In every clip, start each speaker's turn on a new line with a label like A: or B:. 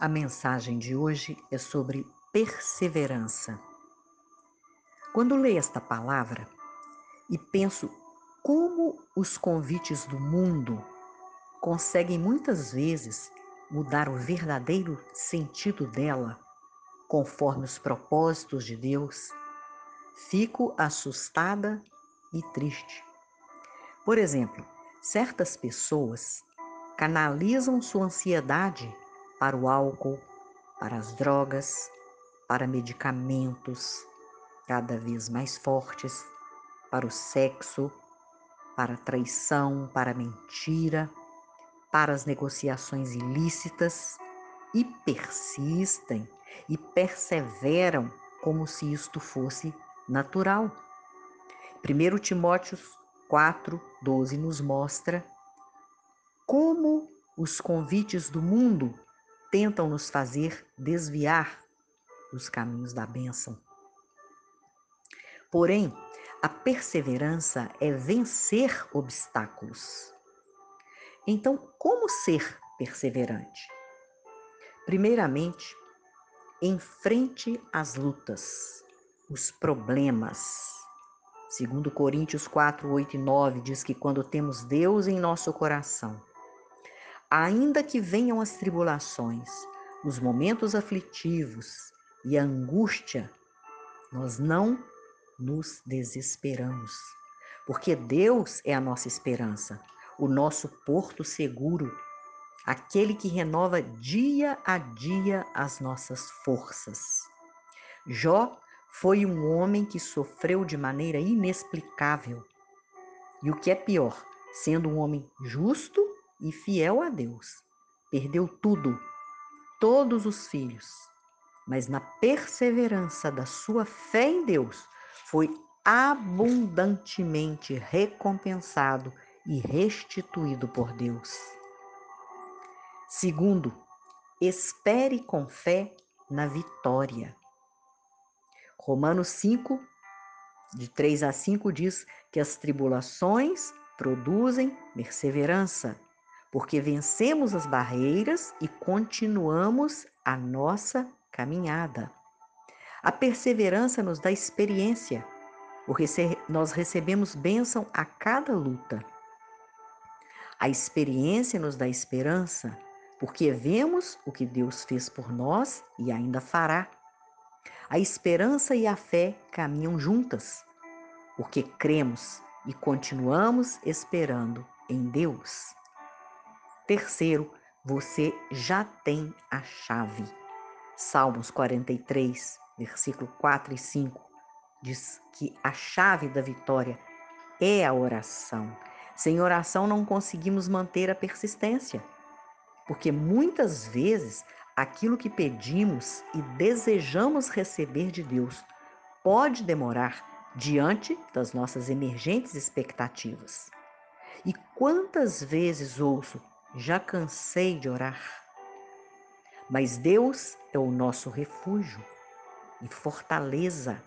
A: A mensagem de hoje é sobre perseverança. Quando leio esta palavra e penso como os convites do mundo conseguem muitas vezes mudar o verdadeiro sentido dela, conforme os propósitos de Deus, fico assustada e triste. Por exemplo, certas pessoas canalizam sua ansiedade para o álcool, para as drogas, para medicamentos cada vez mais fortes, para o sexo, para a traição, para a mentira, para as negociações ilícitas e persistem e perseveram como se isto fosse natural. 1 Timóteo 4, 12 nos mostra como os convites do mundo tentam nos fazer desviar dos caminhos da bênção. Porém, a perseverança é vencer obstáculos. Então, como ser perseverante? Primeiramente, enfrente as lutas, os problemas. Segundo Coríntios 4, 8 e 9 diz que quando temos Deus em nosso coração, ainda que venham as tribulações, os momentos aflitivos e a angústia, nós não nos desesperamos, porque Deus é a nossa esperança, o nosso porto seguro, aquele que renova dia a dia as nossas forças. Jó foi um homem que sofreu de maneira inexplicável. E o que é pior, sendo um homem justo e fiel a Deus. Perdeu tudo, todos os filhos, mas na perseverança da sua fé em Deus, foi abundantemente recompensado e restituído por Deus. Segundo, espere com fé na vitória. Romanos 5, de 3 a 5, diz que as tribulações produzem perseverança, porque vencemos as barreiras e continuamos a nossa caminhada. A perseverança nos dá experiência, nós recebemos bênção a cada luta. A experiência nos dá esperança, porque vemos o que Deus fez por nós e ainda fará. A esperança e a fé caminham juntas, porque cremos e continuamos esperando em Deus. Terceiro, você já tem a chave. Salmos 43, versículo 4 e 5, diz que a chave da vitória é a oração. Sem oração não conseguimos manter a persistência, porque muitas vezes aquilo que pedimos e desejamos receber de Deus pode demorar diante das nossas emergentes expectativas. E quantas vezes ouço já cansei de orar. Mas Deus é o nosso refúgio e fortaleza,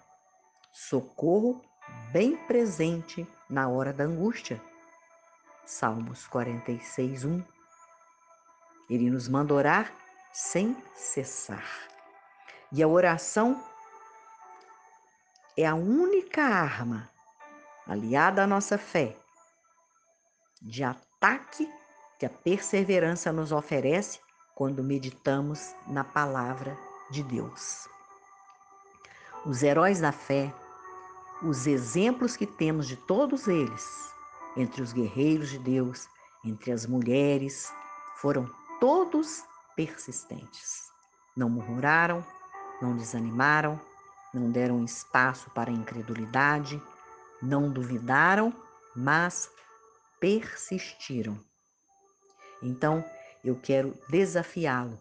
A: socorro bem presente na hora da angústia. Salmos 46, 1. Ele nos manda orar sem cessar. E a oração é a única arma, aliada à nossa fé, de ataque que a perseverança nos oferece quando meditamos na palavra de Deus. Os heróis da fé, os exemplos que temos de todos eles, entre os guerreiros de Deus, entre as mulheres, foram todos persistentes. Não murmuraram, não desanimaram, não deram espaço para a incredulidade, não duvidaram, mas persistiram então, eu quero desafiá-lo,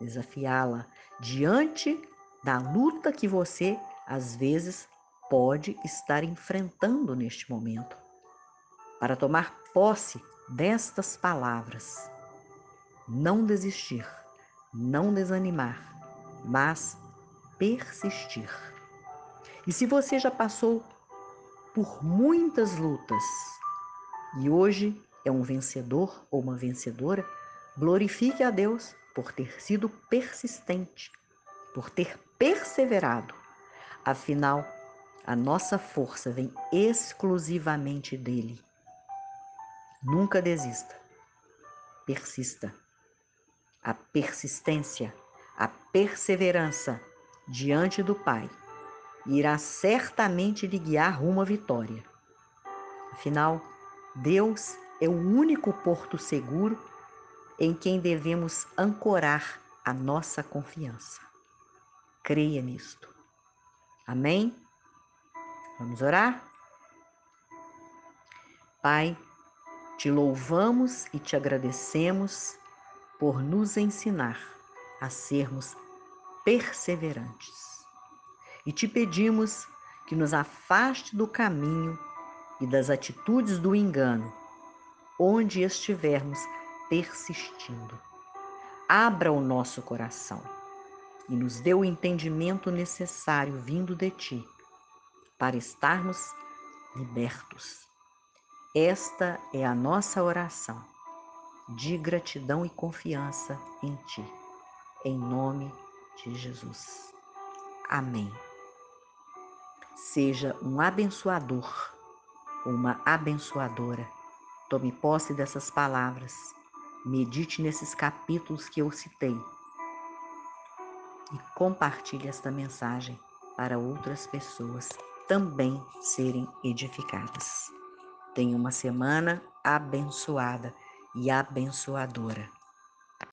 A: desafiá-la diante da luta que você às vezes pode estar enfrentando neste momento. Para tomar posse destas palavras, não desistir, não desanimar, mas persistir. E se você já passou por muitas lutas e hoje é um vencedor ou uma vencedora, glorifique a Deus, por ter sido persistente, por ter perseverado. Afinal, a nossa força vem exclusivamente dele. Nunca desista. Persista. A persistência, a perseverança diante do Pai irá certamente lhe guiar rumo à vitória. Afinal, Deus é o único porto seguro em quem devemos ancorar a nossa confiança. Creia nisto. Amém? Vamos orar? Pai, te louvamos e te agradecemos por nos ensinar a sermos perseverantes. E te pedimos que nos afaste do caminho e das atitudes do engano, onde estivermos persistindo. Abra o nosso coração e nos dê o entendimento necessário vindo de ti para estarmos libertos. Esta é a nossa oração de gratidão e confiança em ti. Em nome de Jesus. Amém. Seja um abençoador, uma abençoadora. Tome posse dessas palavras Medite nesses capítulos que eu citei e compartilhe esta mensagem para outras pessoas também serem edificadas. Tenha uma semana abençoada e abençoadora.